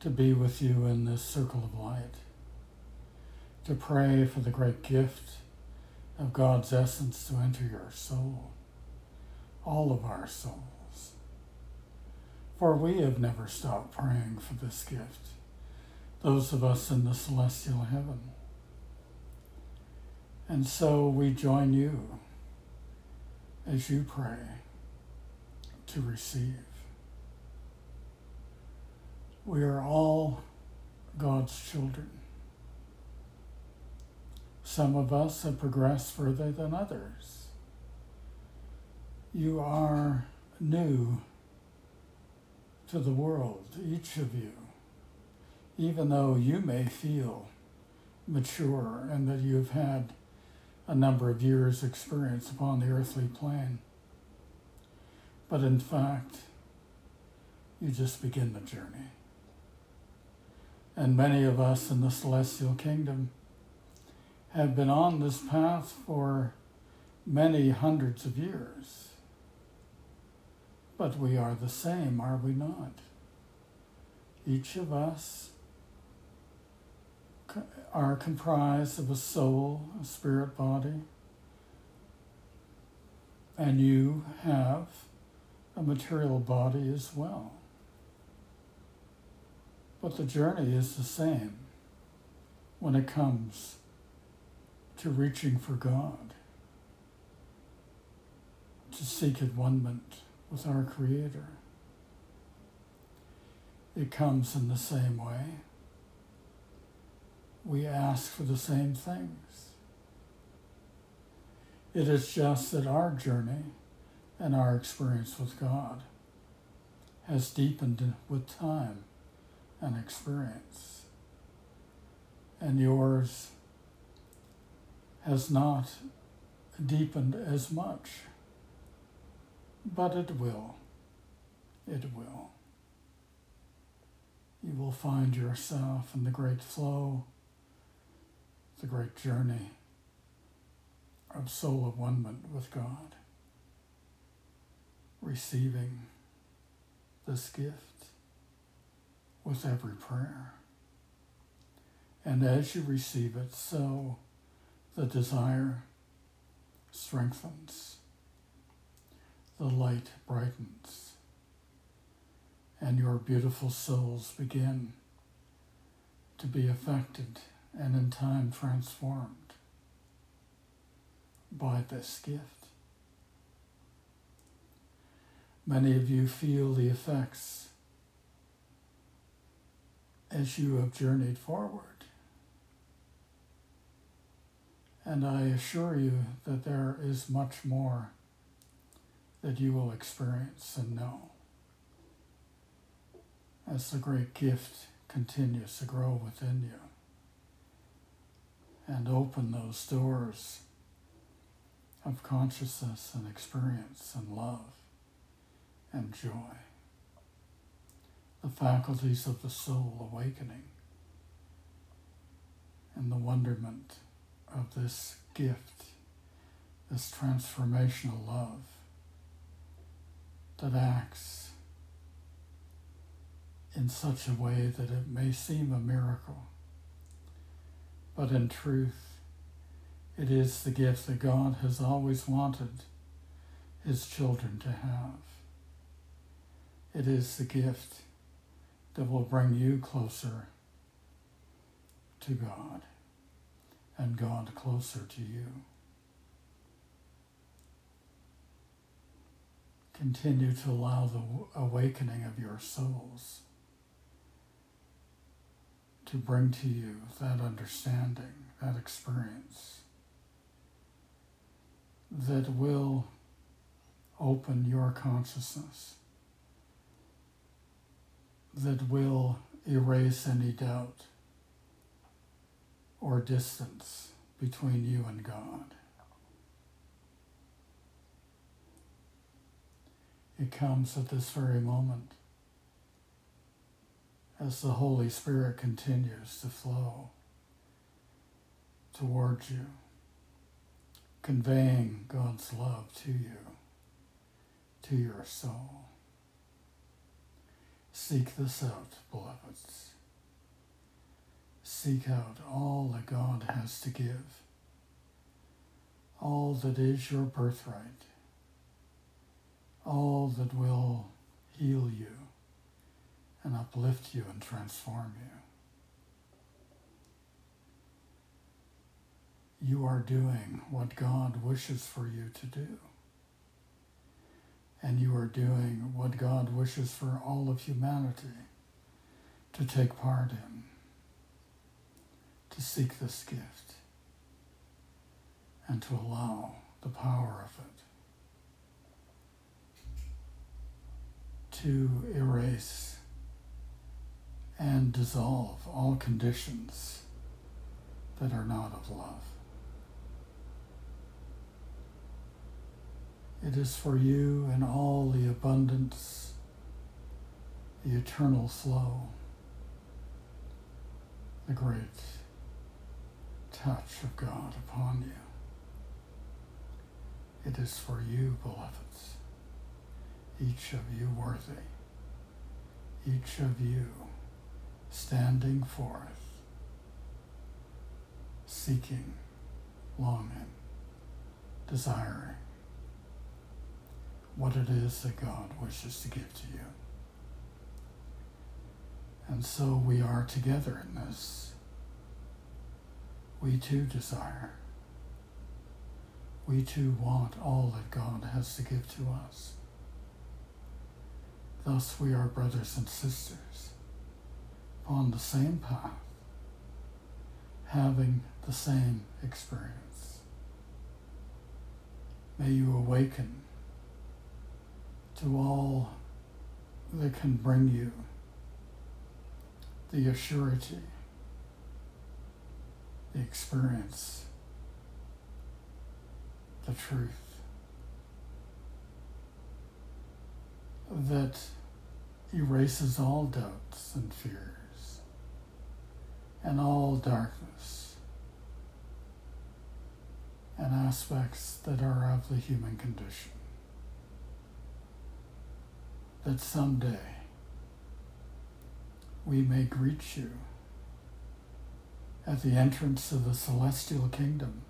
to be with you in this circle of light, to pray for the great gift of God's essence to enter your soul, all of our souls. For we have never stopped praying for this gift, those of us in the celestial heaven. And so we join you as you pray to receive. We are all God's children. Some of us have progressed further than others. You are new to the world, each of you, even though you may feel mature and that you've had a number of years' experience upon the earthly plane. But in fact, you just begin the journey. And many of us in the celestial kingdom have been on this path for many hundreds of years. But we are the same, are we not? Each of us are comprised of a soul, a spirit body, and you have a material body as well. But the journey is the same when it comes to reaching for God, to seek at one with our Creator. It comes in the same way we ask for the same things. It is just that our journey and our experience with God has deepened with time and experience. And yours has not deepened as much, but it will. It will. You will find yourself in the great flow the great journey of soul one with God, receiving this gift with every prayer. And as you receive it, so the desire strengthens, the light brightens, and your beautiful souls begin to be affected and in time transformed by this gift. Many of you feel the effects as you have journeyed forward. And I assure you that there is much more that you will experience and know as the great gift continues to grow within you and open those doors of consciousness and experience and love and joy. The faculties of the soul awakening and the wonderment of this gift, this transformational love that acts in such a way that it may seem a miracle but in truth, it is the gift that God has always wanted his children to have. It is the gift that will bring you closer to God and God closer to you. Continue to allow the awakening of your souls to bring to you that understanding, that experience that will open your consciousness, that will erase any doubt or distance between you and God. It comes at this very moment as the Holy Spirit continues to flow towards you, conveying God's love to you, to your soul. Seek this out, beloveds. Seek out all that God has to give, all that is your birthright, all that will heal you and uplift you and transform you. You are doing what God wishes for you to do. And you are doing what God wishes for all of humanity to take part in, to seek this gift, and to allow the power of it to erase and dissolve all conditions that are not of love. It is for you and all the abundance, the eternal flow, the great touch of God upon you. It is for you, beloveds, each of you worthy, each of you standing forth, seeking, longing, desiring what it is that God wishes to give to you. And so we are together in this. We too desire. We too want all that God has to give to us. Thus we are brothers and sisters on the same path, having the same experience. May you awaken to all that can bring you the assurity, the experience, the truth that erases all doubts and fears and all darkness and aspects that are of the human condition. That someday we may greet you at the entrance of the celestial kingdom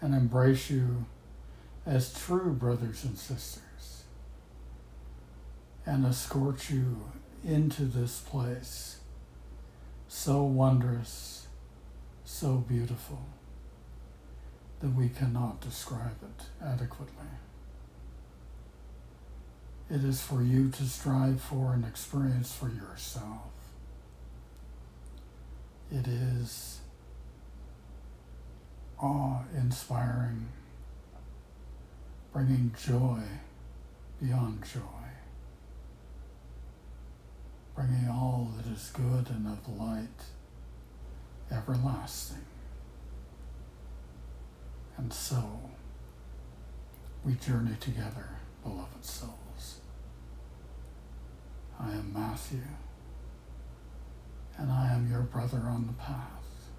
and embrace you as true brothers and sisters and escort you into this place so wondrous, so beautiful, that we cannot describe it adequately. It is for you to strive for and experience for yourself. It is awe inspiring, bringing joy beyond joy bringing all that is good and of light, everlasting. And so we journey together, beloved souls. I am Matthew, and I am your brother on the path.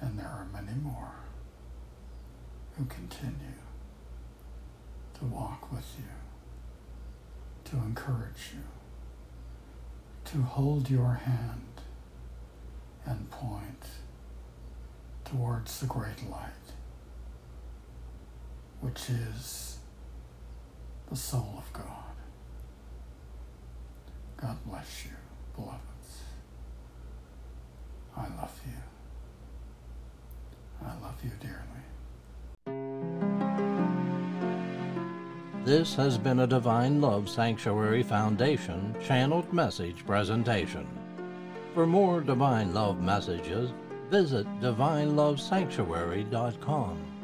And there are many more who continue to walk with you, to encourage you to hold your hand and point towards the great light, which is the soul of God. God bless you, beloveds. I love you. I love you dearly. This has been a Divine Love Sanctuary Foundation channeled message presentation. For more Divine Love messages, visit divinelovesanctuary.com.